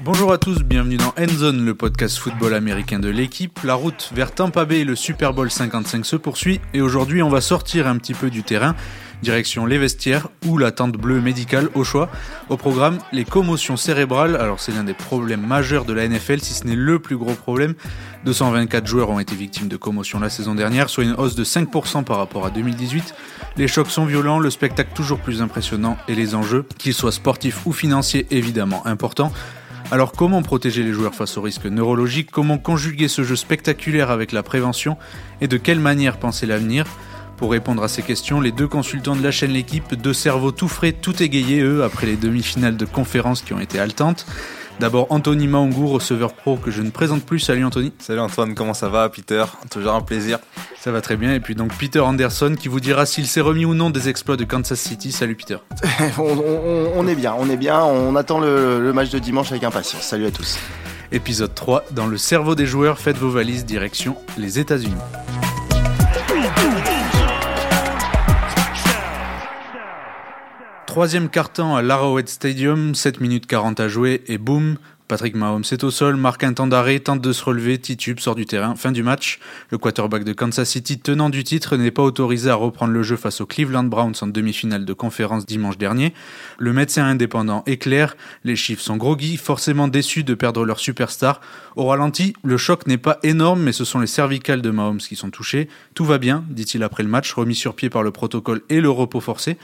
Bonjour à tous, bienvenue dans Endzone, le podcast football américain de l'équipe. La route vers Tampa Bay et le Super Bowl 55 se poursuit et aujourd'hui on va sortir un petit peu du terrain, direction les vestiaires ou la tente bleue médicale au choix. Au programme, les commotions cérébrales, alors c'est l'un des problèmes majeurs de la NFL si ce n'est le plus gros problème. 224 joueurs ont été victimes de commotions la saison dernière, soit une hausse de 5% par rapport à 2018. Les chocs sont violents, le spectacle toujours plus impressionnant et les enjeux, qu'ils soient sportifs ou financiers, évidemment importants. Alors comment protéger les joueurs face aux risques neurologiques? Comment conjuguer ce jeu spectaculaire avec la prévention? Et de quelle manière penser l'avenir? Pour répondre à ces questions, les deux consultants de la chaîne L'équipe, deux cerveaux tout frais, tout égayés eux, après les demi-finales de conférence qui ont été haletantes. D'abord Anthony Maungou, receveur pro que je ne présente plus. Salut Anthony. Salut Antoine, comment ça va Peter? Toujours un plaisir. Ça va très bien. Et puis donc Peter Anderson qui vous dira s'il s'est remis ou non des exploits de Kansas City. Salut Peter. on, est bien, on est bien. On attend le, le match de dimanche avec impatience. Salut à tous. Épisode 3. Dans le cerveau des joueurs, faites vos valises direction les États-Unis. Troisième carton à l'Arrowhead Stadium, 7 minutes 40 à jouer et boum, Patrick Mahomes est au sol, marque un temps d'arrêt, tente de se relever, titube, sort du terrain, fin du match. Le quarterback de Kansas City, tenant du titre, n'est pas autorisé à reprendre le jeu face aux Cleveland Browns en demi-finale de conférence dimanche dernier. Le médecin indépendant est clair, les chiffres sont groggy, forcément déçus de perdre leur superstar. Au ralenti, le choc n'est pas énorme, mais ce sont les cervicales de Mahomes qui sont touchées. Tout va bien, dit-il après le match, remis sur pied par le protocole et le repos forcé.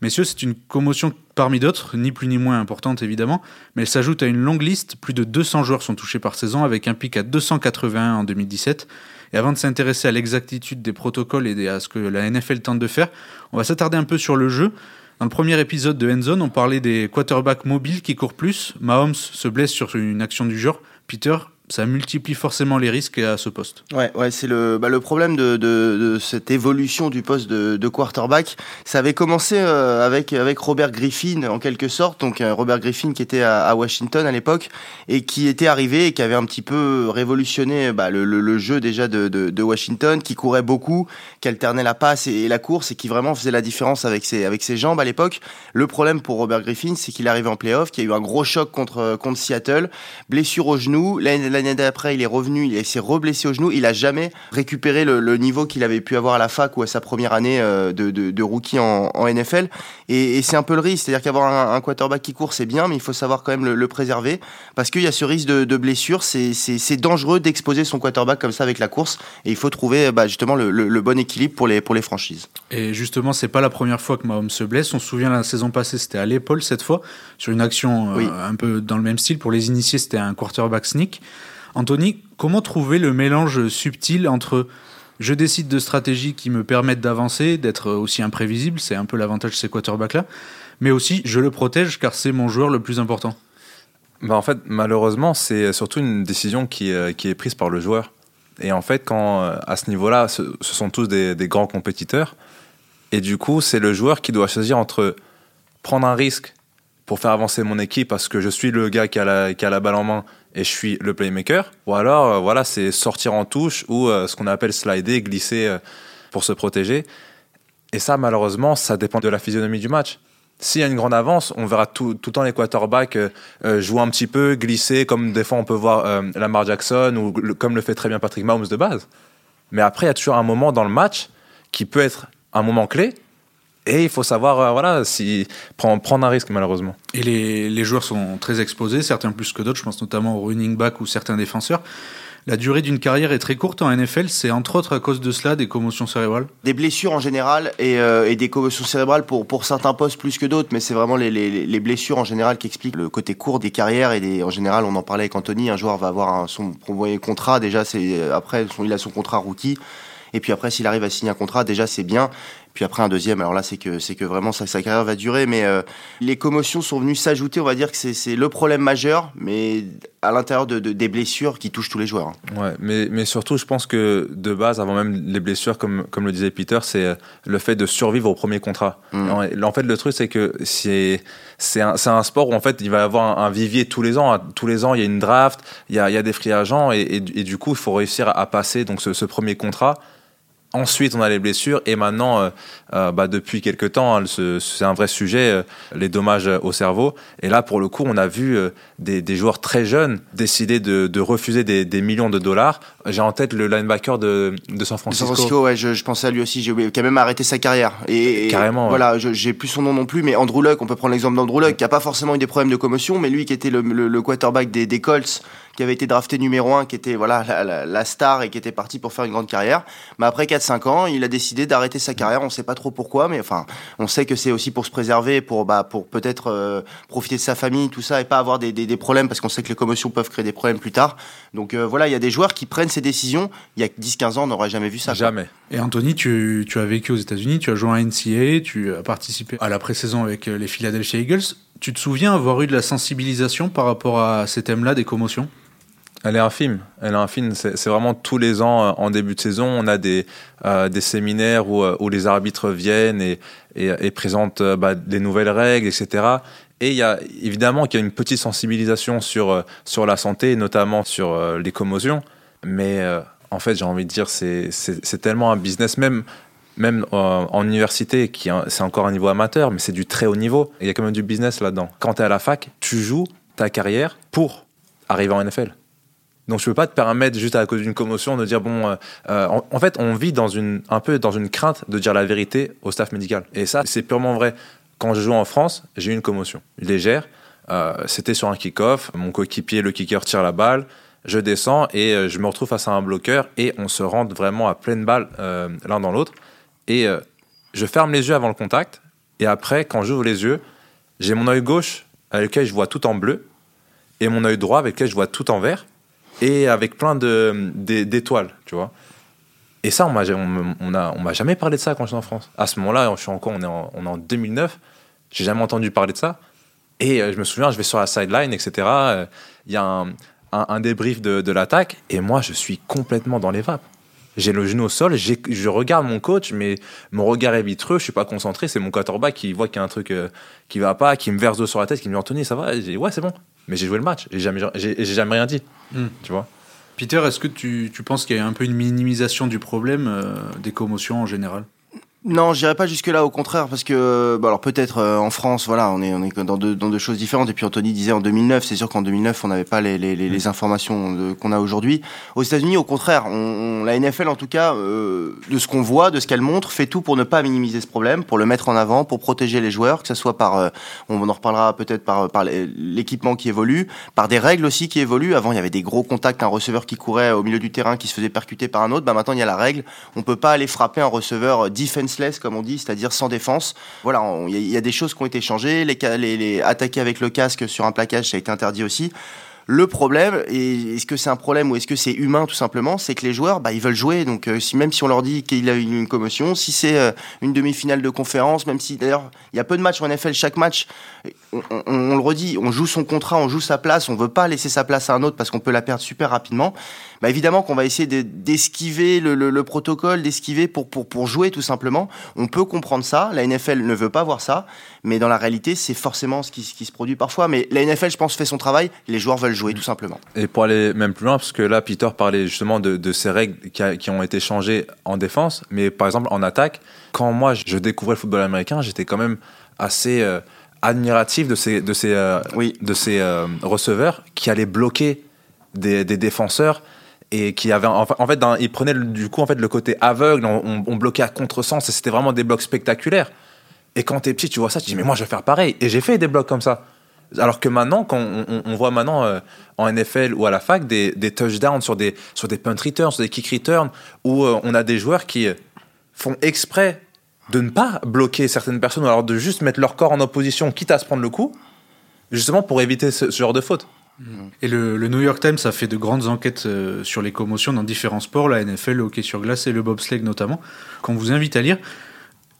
Messieurs, c'est une commotion parmi d'autres, ni plus ni moins importante évidemment, mais elle s'ajoute à une longue liste. Plus de 200 joueurs sont touchés par saison, avec un pic à 281 en 2017. Et avant de s'intéresser à l'exactitude des protocoles et à ce que la NFL tente de faire, on va s'attarder un peu sur le jeu. Dans le premier épisode de Endzone, on parlait des quarterbacks mobiles qui courent plus. Mahomes se blesse sur une action du genre. Peter, ça multiplie forcément les risques à ce poste. Ouais, ouais, c'est le, bah, problème de, cette évolution du poste de, quarterback. Ça avait commencé euh, avec Robert Griffin en quelque sorte, donc euh, Robert Griffin qui était à, Washington à l'époque et qui était arrivé et qui avait un petit peu révolutionné bah, le, jeu déjà de, Washington, qui courait beaucoup, qui alternait la passe et, la course et qui vraiment faisait la différence avec ses jambes à l'époque. Le problème pour Robert Griffin, c'est qu'il arrivé en playoff, qu'il y a eu un gros choc contre Seattle, blessure au genou. L'année d'après, il est revenu, il s'est reblessé au genou. Il a jamais récupéré le, niveau qu'il avait pu avoir à la fac ou à sa première année euh, de, rookie en, NFL. Et, c'est un peu le risque, c'est-à-dire qu'avoir un, quarterback qui court, c'est bien, mais il faut savoir quand même le, préserver parce qu'il y a ce risque de, blessure. C'est dangereux d'exposer son quarterback comme ça avec la course. Et il faut trouver bah, justement le, bon équilibre pour les, pour les franchises. Et justement, c'est pas la première fois que Mahomes se blesse. On se souvient la saison passée, c'était à l'épaule cette fois, sur une action euh, un peu dans le même style. Pour les initiés, c'était un quarterback sneak. Anthony, comment trouver le mélange subtil entre je décide de stratégies qui me permettent d'avancer, d'être aussi imprévisible, c'est un peu l'avantage de ces quarterbacks-là, mais aussi je le protège car c'est mon joueur le plus important? Bah En fait, malheureusement, c'est surtout une décision qui, euh, qui, est prise par le joueur. Et en fait, quand euh, à ce niveau-là, ce, sont tous des, grands compétiteurs, et du coup, c'est le joueur qui doit choisir entre prendre un risque pour faire avancer mon équipe parce que je suis le gars qui a la, qui a la balle en main et je suis le playmaker, ou alors euh, voilà, c'est sortir en touche ou euh, ce qu'on appelle slider, glisser euh, pour se protéger. Et ça, malheureusement, ça dépend de la physionomie du match. S'il y a une grande avance, on verra tout, tout le temps les quarterbacks jouer un petit peu, glisser, comme des fois on peut voir Lamar Jackson ou comme le fait très bien Patrick Mahomes de base. Mais après, il y a toujours un moment dans le match qui peut être un moment clé et il faut savoir, euh, voilà, si, prendre, prendre un risque, malheureusement. Et les, les, joueurs sont très exposés, certains plus que d'autres. Je pense notamment au running back ou certains défenseurs. La durée d'une carrière est très courte en NFL, c'est entre autres à cause de cela des commotions cérébrales. Des blessures en général et, euh, et des commotions cérébrales pour, pour certains postes plus que d'autres, mais c'est vraiment les, les, les, blessures en général qui expliquent le côté court des carrières. Et des, en général, on en parlait avec Anthony, un joueur va avoir un, son premier contrat, déjà c'est après son, il a son contrat rookie, et puis après s'il arrive à signer un contrat, déjà c'est bien, puis après un deuxième, alors là c'est que c'est que vraiment sa, sa, carrière va durer, mais euh, les commotions sont venues s'ajouter, on va dire que c'est le problème majeur, mais à l'intérieur de, des blessures qui touchent tous les joueurs. Hein. Ouais, mais, mais surtout je pense que de base, avant même les blessures, comme, comme le disait Peter, c'est euh, le fait de survivre au premier contrat. Mm. En, fait, le truc c'est que c'est c'est un, un, sport où en fait il va y avoir un, vivier tous les ans. Tous les ans, il y a une draft, il y a, il y a des free agents, et, et, du coup il faut réussir à, passer donc ce, ce premier contrat Ensuite, on a les blessures et maintenant, euh, euh, bah, depuis quelques temps, hein, ce- c'est un vrai sujet, euh, les dommages au cerveau. Et là, pour le coup, on a vu des, des joueurs très jeunes décider de, de refuser des, des millions de dollars. J'ai en tête le linebacker de, de San De Francisco. San Francisco, ouais, je, je pensais à lui aussi, j'ai qui a même arrêté sa carrière. Et, et Carrément, ouais. Voilà, j'ai plus son nom non plus, mais Andrew Luck, on peut prendre l'exemple d'Andrew Luck, qui a pas forcément eu des problèmes de commotion, mais lui qui était le, le- le quarterback des, des Colts, qui avait été drafté numéro 1, qui était voilà la, la- la star et qui était parti pour faire une grande carrière. Mais après 4-5 ans, il a décidé d'arrêter sa carrière. On sait pas trop pourquoi, mais enfin, on sait que c'est aussi pour se préserver, pour bah, pour peut-être euh, profiter de sa famille, tout ça, et pas avoir des, des, des problèmes, parce qu'on sait que les commotions peuvent créer des problèmes plus tard. Donc euh, voilà, il y a des joueurs qui prennent ces décisions. Il y a 10-15 ans, on n'aurait jamais vu ça. quoi. Jamais. Et Anthony, tu, tu as vécu aux États-Unis, tu as joué à NCAA, tu as participé à la pré-saison avec euh, les Philadelphia Eagles. Tu te souviens avoir eu de la sensibilisation par rapport à ces thèmes-là des commotions? Elle est infime. Elle est infime. C'est vraiment tous les ans, euh, en début de saison, on a des, euh, des séminaires où, euh, où les arbitres viennent et, et, présentent bah, des nouvelles règles, etc. Et il y a évidemment qu'il y a une petite sensibilisation sur, sur la santé, notamment sur les commotions. Mais en fait, j'ai envie de dire, c'est tellement un business, même, même en université, qui c'est encore un niveau amateur, mais c'est du très haut niveau. Il y a quand même du business là-dedans. Quand tu es à la fac, tu joues ta carrière pour arriver en NFL. Donc je peux pas te permettre juste à cause d'une commotion de dire bon, euh, euh, en, fait on vit dans une un peu dans une crainte de dire la vérité au staff médical. Et ça c'est purement vrai. Quand je joue en France, j'ai eu une commotion légère. Euh, C'était sur un kick-off. Mon coéquipier, le kicker, tire la balle. Je descends et je me retrouve face à un bloqueur et on se rentre vraiment à pleine balle l'un dans l'autre. Et je ferme les yeux avant le contact. Et après, quand j'ouvre les yeux, j'ai mon œil gauche avec lequel je vois tout en bleu et mon œil droit avec lequel je vois tout en vert et avec plein d'étoiles, tu vois. Et ça, on m'a on, on m'a jamais parlé de ça quand j'étais en France. À ce moment-là, je suis encore on est en, on est en 2009, j'ai jamais entendu parler de ça. Et euh, je me souviens, je vais sur la sideline, etc. euh, Il y a un, un, un débrief de, de l'attaque et moi, je suis complètement dans les vapes. J'ai le genou au sol, je regarde mon coach, mais mon regard est vitreux, je suis pas concentré. C'est mon quarterback qui voit qu'il y a un truc euh, qui va pas, qui me verse d'eau sur la tête, qui me dit Anthony, ça va? J'ai dit, Ouais, c'est bon. Mais j'ai joué le match, j'ai jamais, j'ai j'ai jamais rien dit. Hmm. Tu vois? Peter, est-ce que tu, tu penses qu'il y a un peu une minimisation du problème euh, des commotions en général? Non, je dirais pas jusque là, au contraire, parce que, bah alors peut-être euh, en France, voilà, on est, on est dans deux, dans deux choses différentes. Et puis Anthony disait en 2009, c'est sûr qu'en 2009, on n'avait pas les, les, les, les informations qu'on a aujourd'hui. Aux États-Unis, au contraire, on, on- la NFL, en tout cas, euh, de ce qu'on voit, de ce qu'elle montre, fait tout pour ne pas minimiser ce problème, pour le mettre en avant, pour protéger les joueurs, que ce soit par, euh, on en reparlera peut-être par, l'équipement qui évolue, par des règles aussi qui évoluent. Avant, il y avait des gros contacts, un receveur qui courait au milieu du terrain, qui se faisait percuter par un autre. Bah maintenant, il y a la règle. On peut pas aller frapper un receveur comme on dit, c'est-à-dire sans défense. Voilà, il y, a- des choses qui ont été changées. Les, attaquer avec le casque sur un plaquage, ça a été interdit aussi. Le problème, est-ce que c'est un problème ou est-ce que c'est humain tout simplement, c'est que les joueurs, bah, ils veulent jouer. Donc euh, si, même si on leur dit qu'il a eu une, une commotion, si c'est euh, une demi-finale de conférence, même si d'ailleurs il y a peu de matchs en NFL, chaque match, on, le redit, on joue son contrat, on joue sa place, on veut pas laisser sa place à un autre parce qu'on peut la perdre super rapidement. Bah, évidemment qu'on va essayer de- d'esquiver le, le- le protocole, d'esquiver pour, pour, pour jouer tout simplement. On peut comprendre ça, la NFL ne veut pas voir ça, mais dans la réalité, c'est forcément ce qui, se produit parfois. Mais la NFL, je pense, fait son travail, les joueurs veulent jouer tout simplement. Et pour aller même plus loin, parce que là, Peter parlait justement de, ces règles qui ont été changées en défense, mais par exemple en attaque, quand moi je découvrais le football américain, j'étais quand même assez euh, admiratif de ces, de ces, euh, Oui. de ces euh, receveurs qui allaient bloquer des, des défenseurs et qui avaient en fait, en fait prenaient le- du coup en fait le côté aveugle, on, bloquait à contresens et c'était vraiment des blocs spectaculaires. Et quand t'es petit, tu vois ça, tu dis mais moi je vais faire pareil. Et j'ai fait des blocs comme ça. Alors que maintenant, quand on, on- on voit maintenant euh, en NFL ou à la fac des, des touchdowns sur des, sur des punt returns, sur des kick returns, où on a des joueurs qui font exprès de ne pas bloquer certaines personnes, ou alors de juste mettre leur corps en opposition, quitte à se prendre le coup, justement pour éviter ce, ce genre de faute. Et le, le New York Times a fait de grandes enquêtes euh, sur les commotions dans différents sports, la NFL, le hockey sur glace et le bobsleigh notamment, qu'on vous invite à lire.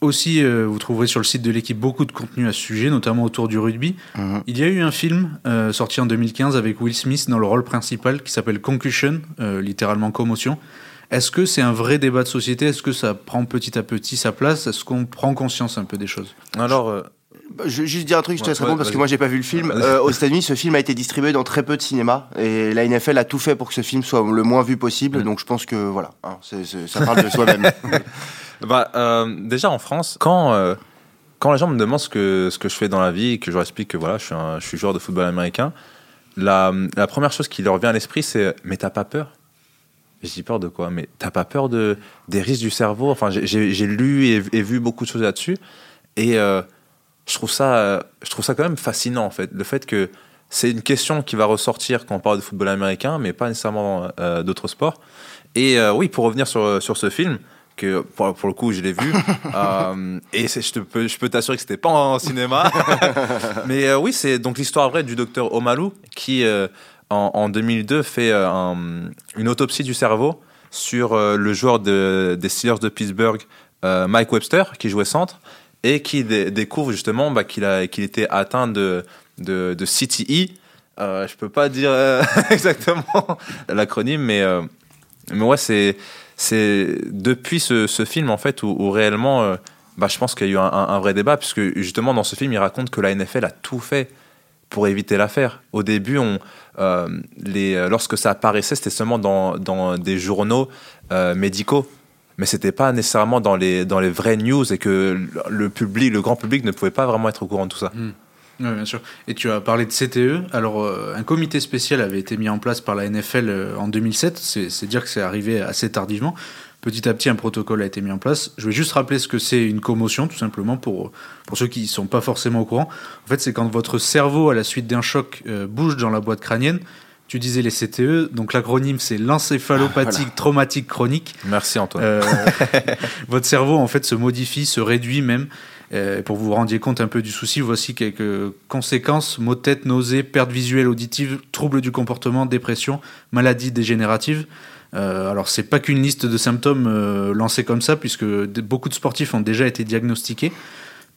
Aussi, euh, vous trouverez sur le site de l'équipe beaucoup de contenu à ce sujet, notamment autour du rugby. Mhm. Il y a eu un film euh, sorti en 2015 avec Will Smith dans le rôle principal qui s'appelle Concussion, euh, littéralement commotion. Est-ce que c'est un vrai débat de société? Est-ce que ça prend petit à petit sa place? Est-ce qu'on prend conscience un peu des choses? Alors, euh, Bah, Je vais juste dire un truc, je te laisse répondre ouais, parce que moi j'ai pas vu le film. Vas-y. Euh, aux États-Unis, ce film a été distribué dans très peu de cinéma et la NFL a tout fait pour que ce film soit le moins vu possible. Donc je pense que voilà, hein, ça parle de soi-même. Bah, euh, déjà en France, quand, euh, quand les gens me demandent ce que, ce que je fais dans la vie et que je leur explique que voilà, je suis, un- je suis joueur de football américain, la, la première chose qui leur vient à l'esprit, c'est Mais t'as pas peur? Dis peur de quoi? Mais t'as pas peur de, des risques du cerveau? Enfin, j'ai- j'ai j'ai lu et, et vu beaucoup de choses là-dessus. Et euh, je, trouve ça, euh, je trouve ça quand même fascinant, en fait. Le fait que c'est une question qui va ressortir quand on parle de football américain, mais pas nécessairement euh, d'autres sports. Et euh, oui, pour revenir sur, sur ce film, que pour, pour le coup, je l'ai vu. euh, et je, te peux, je peux t'assurer que c'était pas en cinéma. Mais oui, c'est donc l'histoire vraie du docteur Omalu qui, en, en 2002, fait euh, un- une autopsie du cerveau sur euh, le joueur de- des Steelers de Pittsburgh, euh, Mike Webster, qui jouait centre, et qui dé- découvre justement bah, qu'il était atteint de, de, CTE. Euh, je peux pas dire exactement l'acronyme, mais, mais ouais, c'est c'est depuis ce, film en fait où, réellement bah, je pense qu'il y a eu un vrai débat puisque justement dans ce film il raconte que la NFL a tout fait pour éviter l'affaire. Au début, euh, euh, lorsque ça apparaissait, c'était seulement dans, des journaux euh, médicaux, mais c'était pas nécessairement dans les, vraies news et que le public, le grand public ne pouvait pas vraiment être au courant de tout ça. Oui, bien sûr. Et tu as parlé de CTE. Alors, un comité spécial avait été mis en place par la NFL en 2007. C'est c'est dire que c'est arrivé assez tardivement. Petit à petit, un protocole a été mis en place. Je vais juste rappeler ce que c'est une commotion, tout simplement, pour, pour ceux qui ne sont pas forcément au courant. En fait, c'est quand votre cerveau, à la suite d'un choc, euh, bouge dans la boîte crânienne. Tu disais les CTE, donc l'acronyme c'est l'encéphalopathie traumatique chronique. Merci Antoine. Euh, votre cerveau en fait se modifie, se réduit même. Euh, pour vous vous rendiez compte un peu du souci, voici quelques conséquences maux de tête, nausées, perte visuelle, auditive, troubles du comportement, dépression, maladie dégénérative. Euh, alors c'est pas qu'une liste de symptômes euh, lancés comme ça, puisque beaucoup de sportifs ont déjà été diagnostiqués.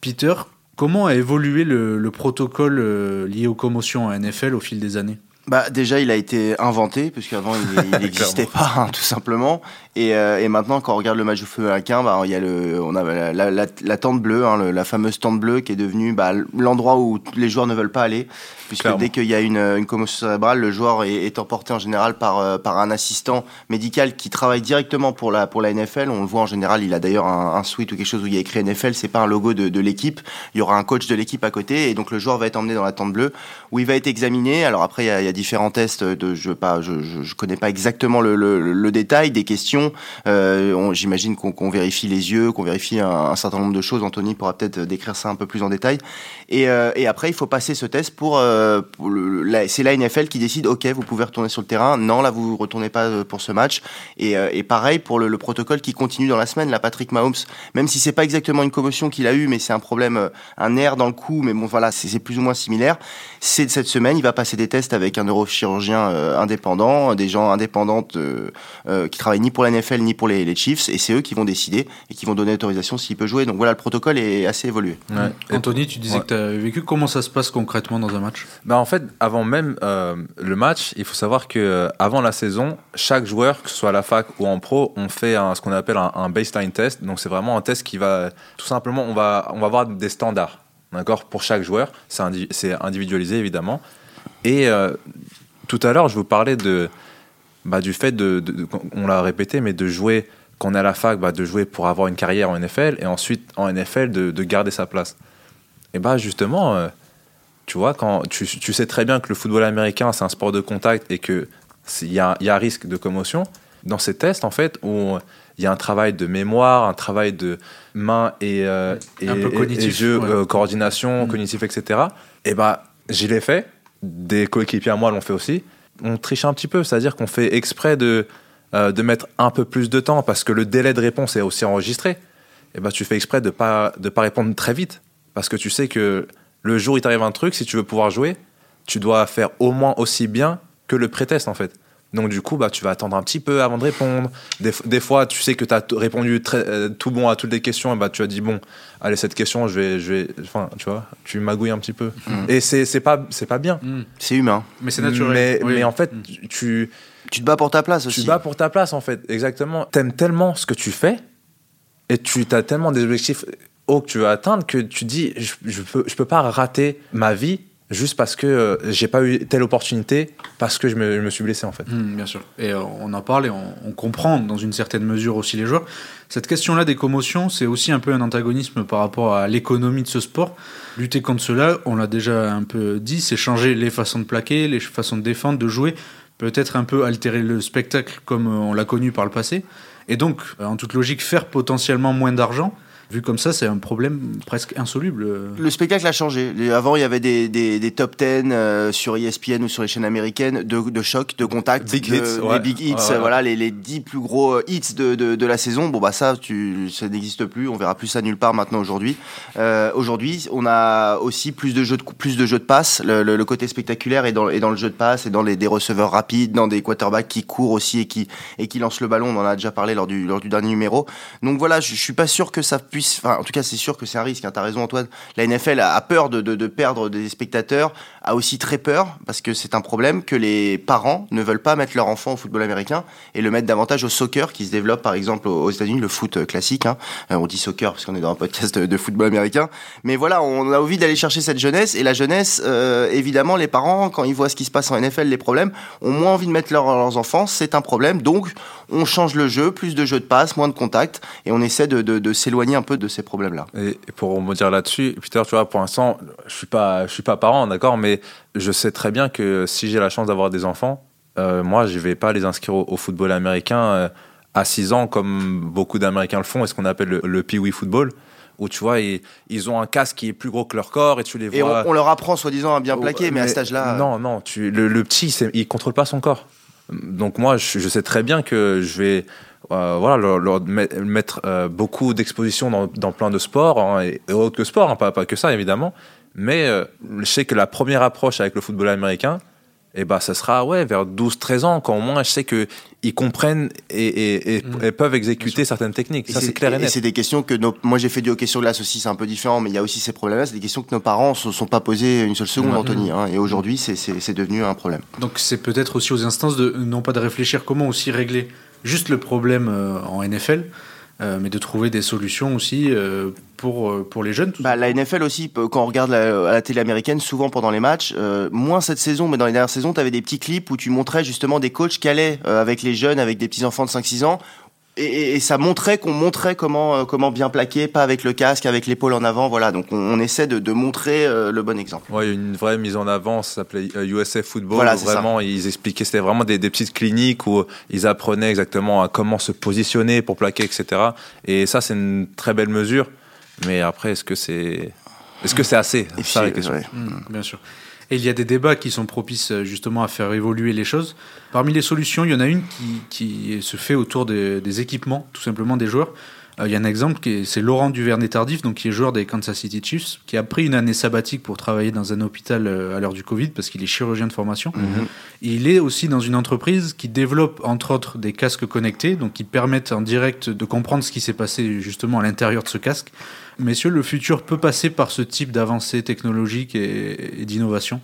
Peter, comment a évolué le, le protocole euh, lié aux commotions à NFL au fil des années? Bah déjà il a été inventé parce qu'avant il n'existait pas hein, tout simplement. Et, euh, et maintenant quand on regarde le match de football américain bah, il y a le on a la, la, la- la tente bleue hein, le- la fameuse tente bleue qui est devenue bah, l'endroit où les joueurs ne veulent pas aller puisque Clairement. dès qu'il y a une, une commotion cérébrale le joueur est, est emporté en général par euh, par un assistant médical qui travaille directement pour la pour la NFL on le voit en général il a d'ailleurs un, un suite ou quelque chose où il y a écrit NFL c'est pas un logo de, de l'équipe. Il y aura un coach de l'équipe à côté. Et donc le joueur va être emmené dans la tente bleue où il va être examiné. Alors après, il y a, il y a différents tests. Je, je connais pas exactement le, détail des questions. Euh, J'imagine qu'on vérifie les yeux, qu'on vérifie un, certain nombre de choses. Anthony pourra peut-être décrire ça un peu plus en détail. Et, euh, après, il faut passer ce test pour. euh, C'est la NFL qui décide. Ok, vous pouvez retourner sur le terrain. Non, là, vous retournez pas pour ce match. Et, pareil pour le, le protocole qui continue dans la semaine. La Patrick Mahomes, même si c'est pas exactement une commotion qu'il a eu, mais c'est un problème, un nerf dans le cou. Mais bon, voilà, c'est plus ou moins similaire. Cette semaine, il va passer des tests avec un neurochirurgien euh, indépendant, des gens indépendants euh, euh, qui travaillent ni pour la NFL ni pour les, les Chiefs, et c'est eux qui vont décider et qui vont donner l'autorisation s'il peut jouer. Donc voilà, le protocole est assez évolué. Ouais. Anthony, tu disais Ouais. que tu avais vécu. Comment ça se passe concrètement dans un match? Bah en fait, avant même euh, le match, il faut savoir que avant la saison, chaque joueur, que ce soit à la fac ou en pro, on fait un- ce qu'on appelle un, un baseline test. Donc c'est vraiment un test qui va, tout simplement, on va, on va avoir des standards, d'accord, pour chaque joueur. C'est indi- c'est individualisé évidemment. Et euh, tout à l'heure, je vous parlais de, bah, du fait de, de- de- on l'a répété, mais de jouer quand on est à la fac, bah, de jouer pour avoir une carrière en NFL et ensuite en NFL de, de garder sa place. Et bah justement. euh, tu vois, quand tu, tu sais très bien que le football américain, c'est un sport de contact et que il y a, il y a risque de commotion, dans ces tests, en fait, où il y a un travail de mémoire, un travail de main et, euh, et, Un peu et- cognitif, et jeu, ouais. euh, coordination, Mm. cognitif, etc. Et bah, je l'ai fait. Des coéquipiers à moi l'ont fait aussi. On triche un petit peu, c'est-à-dire qu'on fait exprès de, euh, de mettre un peu plus de temps parce que le délai de réponse est aussi enregistré. Et bah, tu fais exprès de pas de pas répondre très vite parce que tu sais que le jour où il t'arrive un truc, si tu veux pouvoir jouer, tu dois faire au moins aussi bien que le pré-test en fait. Donc du coup, bah, tu vas attendre un petit peu avant de répondre. Des, fois, tu sais que tu as répondu très, euh, tout bon à toutes les questions, et bah, tu as dit, bon, allez, cette question, je vais... Je vais enfin, tu vois, tu magouilles un petit peu. Mm. Et c'est c'est pas, c'est pas bien. C'est humain. Mais c'est naturel. Mais, Oui. mais en fait, Mm. tu, Tu te bats pour ta place aussi. tu bats pour ta place en fait, exactement. T'aimes tellement ce que tu fais et tu as tellement des objectifs haut que tu veux atteindre que tu dis je, je peux je peux pas rater ma vie juste parce que euh, j'ai pas eu telle opportunité parce que je me, suis blessé en fait. Mmh, bien sûr. Et euh, on en parle et on, on, comprend dans une certaine mesure aussi les joueurs. Cette question-là des commotions, c'est aussi un peu un antagonisme par rapport à l'économie de ce sport. Lutter contre cela, on l'a déjà un peu dit, c'est changer les façons de plaquer, les façons de défendre, de jouer, peut-être un peu altérer le spectacle comme on l'a connu par le passé. Et donc, en toute logique, faire potentiellement moins d'argent Vu comme ça, c'est un problème presque insoluble. Le spectacle a changé. Avant, il y avait des, des, des top 10 euh, sur ESPN ou sur les chaînes américaines de, de choc, de contact, Big de, hits, ouais. les big hits, Ouais, ouais. voilà, les, les 10 plus gros euh, hits de, de, de la saison. Bon, bah ça, tu, ça n'existe plus. On verra plus ça nulle part maintenant aujourd'hui. Euh, aujourd'hui, on a aussi plus de jeux de, plus de jeux de passe. Le, le, le côté spectaculaire est dans, est dans le jeu de passe et dans les, des receveurs rapides, dans des quarterbacks qui courent aussi et qui, et qui lancent le ballon. On en a déjà parlé lors du, lors du dernier numéro. Donc voilà, je, je suis pas sûr que ça puisse, en tout cas, c'est sûr que c'est un risque. Hein, T'as raison, Antoine. La NFL a, peur de, perdre des spectateurs, a aussi très peur, parce que c'est un problème, que les parents ne veulent pas mettre leur enfant au football américain et le mettre davantage au soccer qui se développe, par exemple, aux États-Unis, le foot euh, classique. Hein. On dit soccer parce qu'on est dans un podcast de, football américain. Mais voilà, on a envie d'aller chercher cette jeunesse. Et la jeunesse, euh, évidemment, les parents, quand ils voient ce qui se passe en NFL, les problèmes, ont moins envie de mettre leur, leurs enfants. C'est un problème. Donc, on change le jeu, plus de jeux de passe, moins de contact, et on essaie de s'éloigner un peu de ces problèmes-là. Et pour me dire là-dessus, Peter, tu vois, pour l'instant, je suis pas, je suis pas parent, d'accord, mais je sais très bien que si j'ai la chance d'avoir des enfants, euh, moi, je vais pas les inscrire au, au football américain euh, à 6 ans, comme beaucoup d'Américains le font, et ce qu'on appelle le, le Pee-wee football où tu vois, ils, ils, ont un casque qui est plus gros que leur corps et tu les vois. Et on, on leur apprend soi-disant à bien plaquer, mais, mais, à cet âge-là. Non, non, tu, le, le petit, il contrôle pas son corps. Donc moi, je, je, sais très bien que je vais euh, voilà, leur, leur, mettre euh, beaucoup d'exposition dans, dans, plein de sports, hein, et, et, autres que sport, hein, pas, pas, que ça évidemment. Mais euh, je sais que la première approche avec le football américain, et bah, ça sera ouais, vers 12-13 ans, quand au moins je sais qu'ils comprennent et, et, et, mmh. et, peuvent exécuter certaines techniques. ça, c'est clair et net. Et c'est des questions que nos... moi j'ai fait du hockey sur glace aussi, c'est un peu différent, mais il y a aussi ces problèmes-là. C'est des questions que nos parents ne se sont pas posées une seule seconde, mmh. Anthony. Hein, et aujourd'hui, c'est devenu un problème. Donc c'est peut-être aussi aux instances de non pas de réfléchir comment aussi régler juste le problème euh, en NFL, euh, mais de trouver des solutions aussi euh, pour, pour les jeunes. Bah, la NFL aussi, quand on regarde la, à la télé américaine, souvent pendant les matchs, euh, moins cette saison, mais dans les dernières saisons, tu avais des petits clips où tu montrais justement des coachs qui allaient euh, avec les jeunes, avec des petits enfants de 5-6 ans, et, ça montrait qu'on montrait comment euh, comment bien plaquer, pas avec le casque, avec l'épaule en avant, voilà. Donc on, on essaie de, de montrer euh, le bon exemple. Ouais, une vraie mise en avant, ça s'appelait USF Football. Voilà, vraiment, ça. ils expliquaient, c'était vraiment des, des, petites cliniques où ils apprenaient exactement à comment se positionner pour plaquer, etc. Et ça, c'est une très belle mesure. Mais après, est-ce que c'est est-ce que c'est assez? Ça la question. Ouais. Mmh, bien sûr. Et il y a des débats qui sont propices justement à faire évoluer les choses. Parmi les solutions, il y en a une qui, qui se fait autour des, des, équipements, tout simplement des joueurs. Euh, il y a un exemple, c'est Laurent Duvernay-Tardif, donc qui est joueur des Kansas City Chiefs, qui a pris une année sabbatique pour travailler dans un hôpital euh, à l'heure du Covid, parce qu'il est chirurgien de formation. Mm -hmm. il est aussi dans une entreprise qui développe, entre autres, des casques connectés, donc qui permettent en direct de comprendre ce qui s'est passé justement à l'intérieur de ce casque. Messieurs, le futur peut passer par ce type d'avancée technologique et, et d'innovation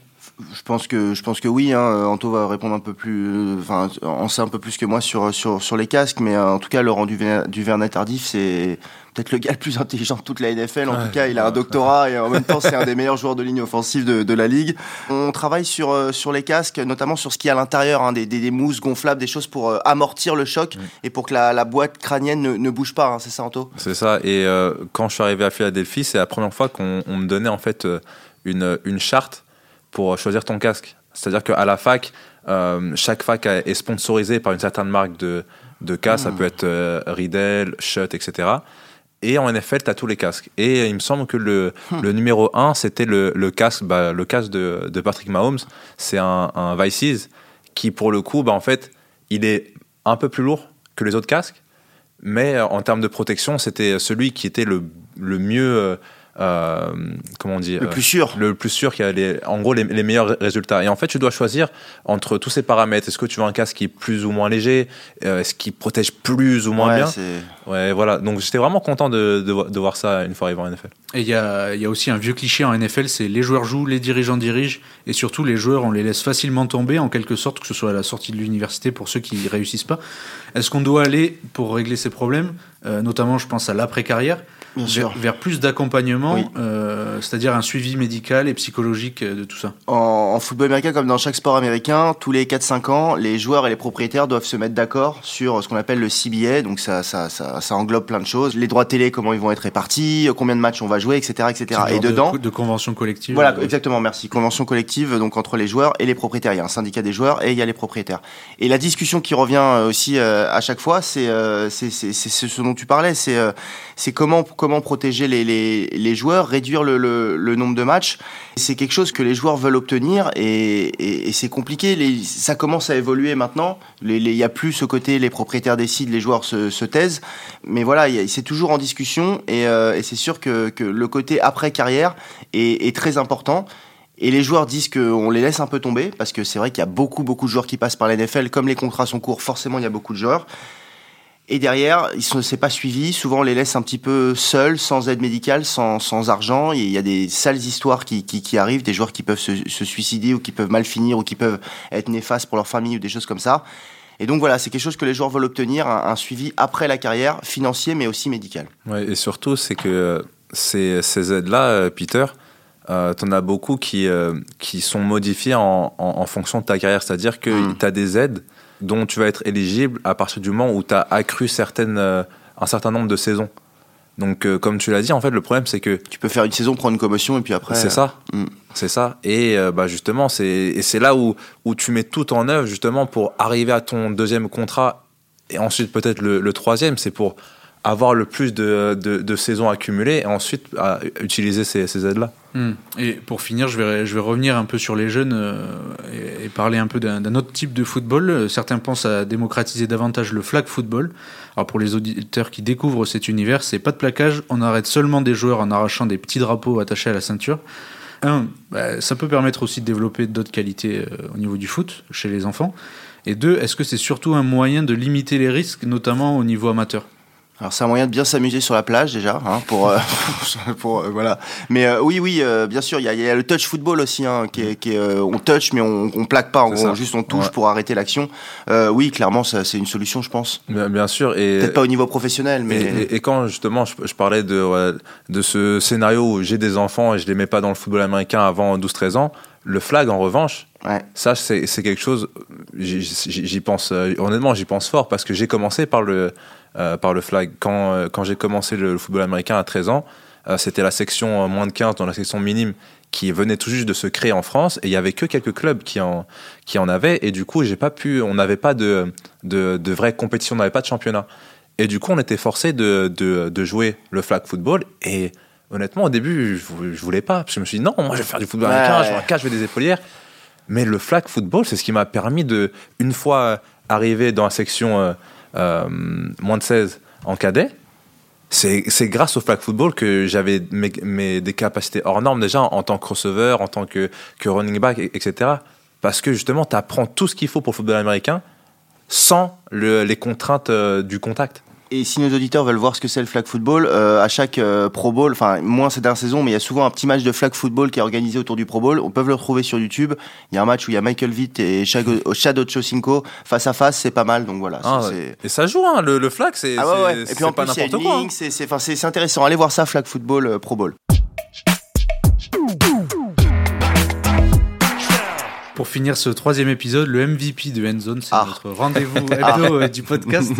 je pense que je pense que oui. Hein. Anto va répondre un peu plus, enfin, on sait un peu plus que moi sur sur sur les casques, mais euh, en tout cas, Laurent Duvernay Tardif, c'est peut-être le gars le plus intelligent de toute la NFL. En ouais, tout cas, il a un doctorat et en même temps, c'est un des meilleurs joueurs de ligne offensive de, de, la ligue. On travaille sur euh, sur les casques, notamment sur ce qui est à l'intérieur, hein, des, des, des, mousses gonflables, des choses pour euh, amortir le choc et pour que la, la boîte crânienne ne, ne bouge pas. Hein, c'est ça, Anto? C'est ça. Et euh, quand je suis arrivé à Philadelphie, c'est la première fois qu'on me donnait en fait une une charte pour choisir ton casque. C'est-à-dire qu'à la fac, euh, chaque fac est sponsorisée par une certaine marque de, de casque. Mmh. Ça peut être euh, Riddle, Schutt, etc. Et en NFL, tu as tous les casques. Et il me semble que le, mmh. le numéro 1, c'était le, le, casque, bah, le casque de, de Patrick Mahomes. C'est un, un Vices qui, pour le coup, bah, en fait, il est un peu plus lourd que les autres casques. Mais en termes de protection, c'était celui qui était le, le mieux euh, comment on dit le plus sûr. le plus sûr qui a les, en gros les, les, meilleurs résultats. Et en fait tu dois choisir entre tous ces paramètres. Est-ce que tu veux un casque qui est plus ou moins léger euh, est-ce qu'il protège plus ou moins ouais, bien ouais voilà. Donc j'étais vraiment content de, de, de, voir ça une fois arrivé en NFL et il y a, y a aussi un vieux cliché en NFL c'est les joueurs jouent les dirigeants dirigent et surtout les joueurs on les laisse facilement tomber en quelque sorte que ce soit à la sortie de l'université pour ceux qui réussissent pas. Est-ce qu'on doit aller pour régler ces problèmes? Euh, notamment je pense à l'après carrière vers, vers, plus d'accompagnement, euh, c'est-à-dire un suivi médical et psychologique de tout ça en, en, football américain, comme dans chaque sport américain, tous les 4-5 ans, les joueurs et les propriétaires doivent se mettre d'accord sur ce qu'on appelle le CBA, donc ça, ça, ça, ça, englobe plein de choses. Les droits télé, comment ils vont être répartis, combien de matchs on va jouer, etc. etc. Et dedans... De, de convention collective Voilà, exactement, merci. Convention collective, donc entre les joueurs et les propriétaires. Il y a un syndicat des joueurs et il y a les propriétaires. Et la discussion qui revient aussi euh, à chaque fois, c'est euh, c'est ce dont tu parlais, c'est euh, c'est comment, comment protéger les, joueurs, réduire le, nombre de matchs. C'est quelque chose que les joueurs veulent obtenir et, c'est compliqué. Ça commence à évoluer maintenant. Il n'y a plus ce côté les propriétaires décident, les joueurs se, se taisent. Mais voilà, c'est toujours en discussion et, euh, c'est sûr que, le côté après carrière est, est très important. Et les joueurs disent qu'on les laisse un peu tomber, parce que c'est vrai qu'il y a beaucoup, beaucoup de joueurs qui passent par la NFL. Comme les contrats sont courts, forcément, il y a beaucoup de joueurs. Et derrière, ils ne sont pas suivis. Souvent, on les laisse un petit peu seuls, sans aide médicale, sans, sans argent. il y a des sales histoires qui, qui, qui arrivent, des joueurs qui peuvent se, se, suicider ou qui peuvent mal finir ou qui peuvent être néfastes pour leur famille ou des choses comme ça. Et donc voilà, c'est quelque chose que les joueurs veulent obtenir, un, un, suivi après la carrière, financier mais aussi médical. Ouais, et surtout, c'est que ces, ces aides-là, Peter, euh, tu en as beaucoup qui, euh, qui sont modifiés en, en, en, fonction de ta carrière. C'est-à-dire que mm. tu as des aides dont tu vas être éligible à partir du moment où tu as accru certaines, euh, un certain nombre de saisons. Donc, euh, comme tu l'as dit, en fait, le problème, c'est que. Tu peux faire une saison, prendre une commotion, et puis après. C'est ça. Mm. C'est ça. Et euh, bah, justement, c'est là où, où tu mets tout en œuvre, justement, pour arriver à ton deuxième contrat, et ensuite peut-être le, le troisième, c'est pour avoir le plus de, de, de, saisons accumulées et ensuite à utiliser ces, ces aides-là. Mmh. Et pour finir, je vais, je vais revenir un peu sur les jeunes euh, et, parler un peu d'un autre type de football. Certains pensent à démocratiser davantage le flag football. Alors pour les auditeurs qui découvrent cet univers, c'est pas de plaquage, on arrête seulement des joueurs en arrachant des petits drapeaux attachés à la ceinture. Un, bah, ça peut permettre aussi de développer d'autres qualités euh, au niveau du foot chez les enfants. Et deux, est-ce que c'est surtout un moyen de limiter les risques, notamment au niveau amateur? Alors c'est un moyen de bien s'amuser sur la plage déjà, hein, pour, euh, pour euh, voilà. Mais euh, oui, oui, bien sûr, il y a, y a, le touch football aussi, hein, qui est, qui est on touch mais on, on plaque pas, on, juste on touche ouais. pour arrêter l'action. oui, clairement, ça, c'est une solution, je pense. Bien, bien sûr, et peut-être pas au niveau professionnel, mais et, et, et quand justement je, je, parlais de de ce scénario où j'ai des enfants et je les mets pas dans le football américain avant 12-13 ans, le flag en revanche. Ouais. Ça, c'est quelque chose. J'y pense honnêtement, j'y pense fort parce que j'ai commencé par le par le flag. Quand, euh, quand j'ai commencé le, le, football américain à 13 ans, euh, c'était la section moins de 15 dans la section minime qui venait tout juste de se créer en France et il y avait que quelques clubs qui en qui en avaient et du coup j'ai pas pu on n'avait pas de de, de vraie compétition on n'avait pas de championnat et du coup on était forcé de, de, de jouer le flag football et honnêtement au début je, je voulais pas parce que je me suis dit non moi je vais faire du football ouais. américain je vais un catch je vais des épaulières mais le flag football c'est ce qui m'a permis de une fois arrivé dans la section euh, euh, moins de 16 en cadet, c'est grâce au flag football que j'avais mes, mes, des capacités hors normes déjà en, tant que receveur, en tant que, que running back, etc. Parce que justement, tu apprends tout ce qu'il faut pour le football américain sans le, les contraintes euh, du contact. Et si nos auditeurs veulent voir ce que c'est le flag football, euh, à chaque euh, Pro Bowl, enfin moins cette dernière saison, mais il y a souvent un petit match de flag football qui est organisé autour du Pro Bowl. On peut le retrouver sur YouTube. Il y a un match où il y a Michael Vitt et Shadow Chosinko face à face, c'est pas mal. Donc voilà. Ah. Et ça joue, hein, le, le, flag, c'est ah ouais, ouais. Et puis en hein. c'est intéressant. Allez voir ça, flag football euh, Pro Bowl. Pour finir ce troisième épisode, le MVP de Endzone, c'est ah. notre rendez-vous hebdo ah. du podcast.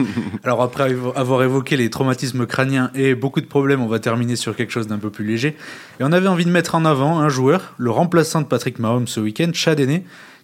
Alors après avoir évoqué les traumatismes crâniens et beaucoup de problèmes, on va terminer sur quelque chose d'un peu plus léger. Et on avait envie de mettre en avant un joueur, le remplaçant de Patrick Mahomes ce week-end, Chad Henne,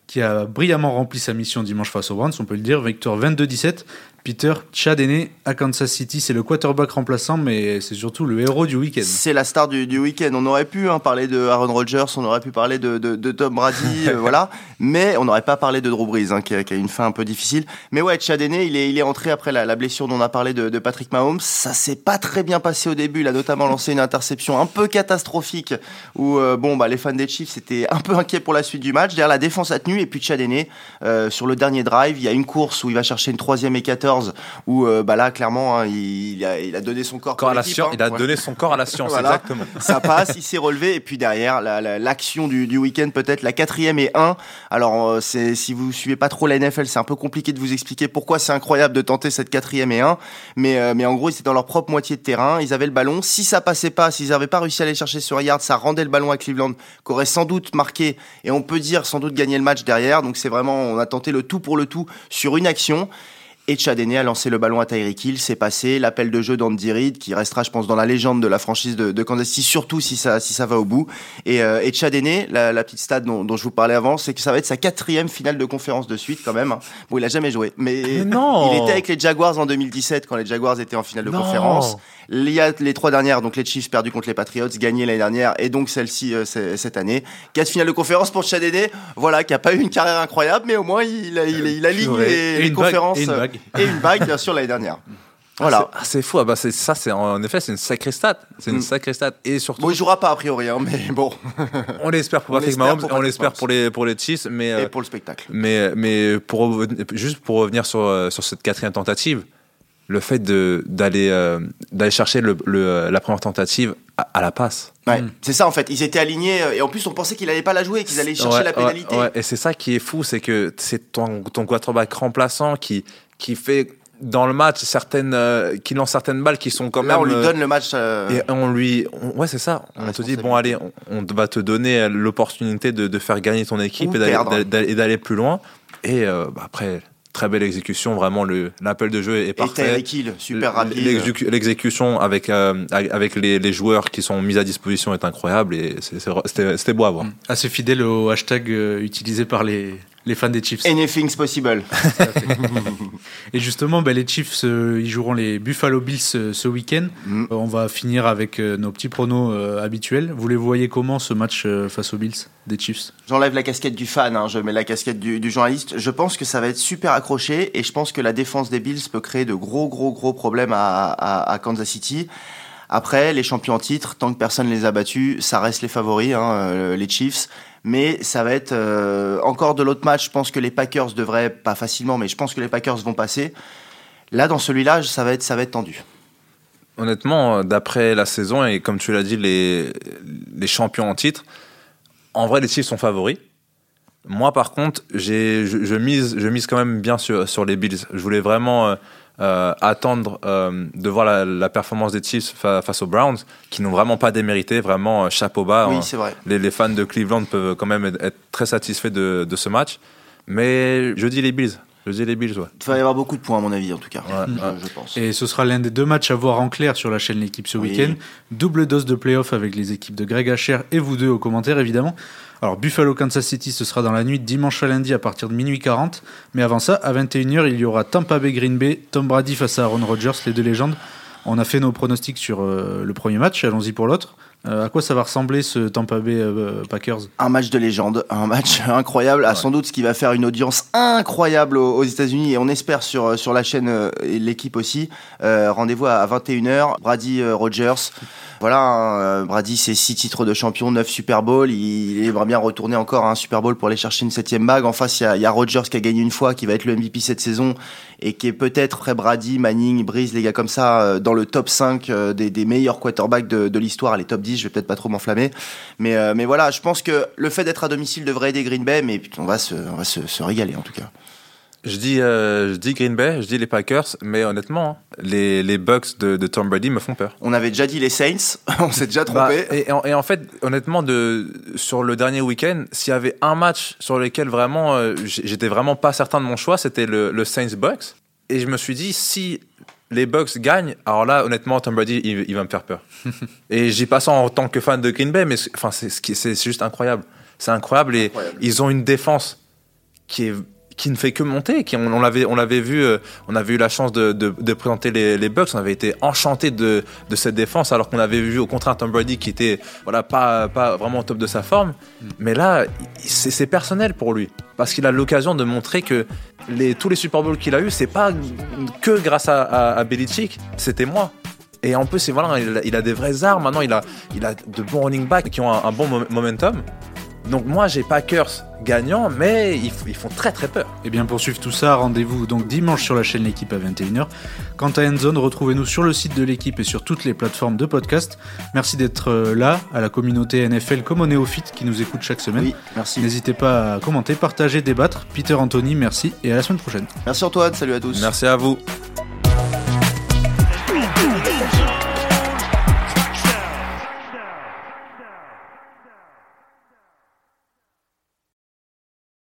qui a brillamment rempli sa mission dimanche face aux Browns, on peut le dire, victoire 22-17. Peter Chad est né à Kansas City, c'est le quarterback remplaçant, mais c'est surtout le héros du week-end. C'est la star du, du week-end. On aurait pu hein, parler de Aaron Rodgers, on aurait pu parler de, de, de Tom Brady, euh, voilà, mais on n'aurait pas parlé de Drew Brees, hein, qui, a, qui, a, une fin un peu difficile. Mais ouais, Chad est né, il est, il est entré après la, la blessure dont on a parlé de, de Patrick Mahomes. Ça s'est pas très bien passé au début. Il a notamment lancé une interception un peu catastrophique, où euh, bon, bah, les fans des Chiefs étaient un peu inquiets pour la suite du match. Derrière, la défense a tenu, et puis Chad est né euh, sur le dernier drive. Il y a une course où il va chercher une troisième et 14 Où bah là, clairement, hein, il, a, il, a, donné son corps, corps à la science. Hein. Il a donné son corps à la science, exactement. Ça passe, il s'est relevé, et puis derrière, l'action du, du week-end, peut-être la quatrième et un. Alors, c'est si vous suivez pas trop la NFL, c'est un peu compliqué de vous expliquer pourquoi c'est incroyable de tenter cette quatrième et un. Mais, mais en gros, ils étaient dans leur propre moitié de terrain, ils avaient le ballon. Si ça passait pas, s'ils n'avaient pas réussi à aller chercher sur yard, ça rendait le ballon à Cleveland, qu'aurait sans doute marqué, et on peut dire sans doute gagner le match derrière. Donc c'est vraiment, on a tenté le tout pour le tout sur une action. Et Chadene a lancé le ballon à Tyreek Hill, c'est passé, l'appel de jeu d'Andy Reid, qui restera, je pense, dans la légende de la franchise de, de Kansas City, surtout si ça, si ça va au bout. Et, euh, et Chadene, la, la petite stade dont, dont, je vous parlais avant, c'est que ça va être sa quatrième finale de conférence de suite quand même. Bon, il a jamais joué, mais, mais non. il était avec les Jaguars en 2017 quand les Jaguars étaient en finale de non. conférence. Il y a les trois dernières, donc les Chiefs perdus contre les Patriots, gagnés l'année dernière, et donc celle-ci euh, cette année. Quatre finales de conférence pour Chadene, voilà, qui a pas eu une carrière incroyable, mais au moins il, il, il, il aligne les, les conférences bague, et une bague bien sûr l'année dernière. Voilà. Ah, c'est fou. Ah bah ça, c'est en effet, c'est une sacrée stat. C'est une Mm. sacrée stat. Et surtout, Bon, il jouera pas a priori, hein, mais bon. on l'espère pour Patrick Mahomes, on l'espère pour les pour les Chiefs, mais euh, Et pour le spectacle. mais mais pour juste pour revenir sur euh, sur cette quatrième tentative, le fait de d'aller euh, d'aller chercher le, le- la première tentative à, à la passe. Ouais, Mm. c'est ça en fait. Ils étaient alignés euh, et en plus on pensait qu'il allait pas la jouer, qu'ils allaient chercher Ouais, la pénalité. ouais. Et c'est ça qui est fou, c'est que c'est ton, ton quarterback remplaçant qui, qui fait dans le match certaines, euh, qui lance certaines balles qui sont quand Là, même. on lui euh, donne le match. euh, Et on lui, on- ouais, c'est ça. On te dit, bon, allez, on, on va te donner l'opportunité de, de faire gagner ton équipe Ou et d'aller- et plus loin. Et euh, bah, après, très belle exécution, vraiment, le- l'appel de jeu est et parfait. Tyreek Hill, super rapide. L'exécu- L'exécution avec, euh, avec les, les joueurs qui sont mis à disposition est incroyable et c'était beau à voir. Assez fidèle au hashtag utilisé par les, les fans des Chiefs. Anything's possible. Et justement, ben, les Chiefs, euh, ils joueront les Buffalo Bills euh, ce week-end. Mm. Euh, on va finir avec nos petits pronos habituels. Vous les voyez comment ce match face aux Bills des Chiefs? J'enlève la casquette du fan, hein, je mets la casquette du, du journaliste. Je pense que ça va être super accroché et je pense que la défense des Bills peut créer de gros, gros, gros problèmes à, à- à Kansas City. Après, les champions en titre, tant que personne les a battus, ça reste les favoris, hein, les Chiefs. Mais ça va être euh, encore de l'autre match. Je pense que les Packers devraient, pas facilement, mais je pense que les Packers vont passer. Là, dans celui-là, ça va être, ça va être tendu. Honnêtement, euh, d'après la saison et comme tu l'as dit, les, les champions en titre, en vrai, les Chiefs sont favoris. Moi, par contre, j'ai, je, je mise, je mise quand même bien sur, sur les Bills. Je voulais vraiment euh, euh, attendre euh, de voir la, la performance des Chiefs fa- face aux Browns, qui n'ont vraiment pas démérité, vraiment euh, chapeau bas. oui, hein. c'est vrai. les, les fans de Cleveland peuvent quand même être- très satisfaits de, de ce match. Mais je dis les Bills. Je dis les Bills, ouais. Il va y avoir beaucoup de points, à mon avis, en tout cas. Ouais, Je- ouais. je pense. Et ce sera l'un des deux matchs à voir en clair sur la chaîne L'équipe ce Oui. week-end. Double dose de playoff avec les équipes de Greg Hacher et vous deux aux commentaires évidemment. Alors Buffalo Kansas City ce sera dans la nuit dimanche à lundi à partir de minuit 40. Mais avant ça, à 21h, il y aura Tampa Bay Green Bay, Tom Brady face à Aaron Rodgers, les deux légendes. On a fait nos pronostics sur euh, le premier match, allons-y pour l'autre. Euh, à quoi ça va ressembler ce Tampa Bay euh, Packers? Un match de légende, un match incroyable, à sans doute ce qui va faire une audience incroyable aux, aux États-Unis et on espère sur, sur la chaîne et l'équipe aussi. Rendez-vous à 21h, Brady Rogers. Voilà, hein, euh, Brady, c'est 6 titres de champion, 9 Super Bowl. Il, il aimerait bien retourner encore à un Super Bowl pour aller chercher une septième bague. En face, il y a, y a Rogers qui a gagné une fois, qui va être le MVP cette saison et qui est peut-être après Brady, Manning, Breeze, les gars comme ça, euh, dans le top 5 euh, des, meilleurs quarterbacks de, l'histoire, les top 10, je vais peut-être pas trop m'enflammer. Mais, mais voilà, je pense que le fait d'être à domicile devrait aider Green Bay, mais on va on va se régaler en tout cas. Je dis, euh, je dis Green Bay, je dis les Packers, mais honnêtement, les, les Bucks de, de Tom Brady me font peur. On avait déjà dit les Saints, on s'est déjà Bah, trompé. et, et en, et en fait, honnêtement, de, sur le dernier week-end, s'il y avait un match sur lequel vraiment, euh, j'étais vraiment pas certain de mon choix, c'était le, le Saints Bucks. Et je me suis dit, si les Bucks gagnent, alors là, honnêtement, Tom Brady, il, il va me faire peur. et j'y passe en tant que fan de Green Bay, mais c'est- enfin, juste incroyable. C'est incroyable et Incroyable. ils ont une défense qui est qui ne fait que monter. Qui, on on l'avait, on l'avait vu, euh, on avait eu la chance de, de, de présenter les, les Bucks. On avait été enchanté de, de cette défense, alors qu'on avait vu au contraire Tom Brady qui était voilà pas pas vraiment au top de sa forme. Mais là, c'est, personnel pour lui parce qu'il a l'occasion de montrer que les, tous les Super Bowls qu'il a eu, c'est pas que grâce à, à, à Belichick, c'était moi. Et en plus, voilà, il a, il a des vraies armes. Maintenant, il a, il a de bons running backs qui ont un, un bon mo- momentum. Donc moi, j'ai Packers gagnant, mais ils, font très très peur. Et bien pour suivre tout ça, rendez-vous donc dimanche sur la chaîne L'équipe à 21h. Quant à Endzone, retrouvez-nous sur le site de l'équipe et sur toutes les plateformes de podcast. Merci d'être euh, là, à la communauté NFL comme aux néophytes qui nous écoutent chaque semaine. Oui, merci. N'hésitez pas à commenter, partager, débattre. Peter, Anthony, merci et à la semaine prochaine. Merci Antoine, salut à tous. Merci à vous.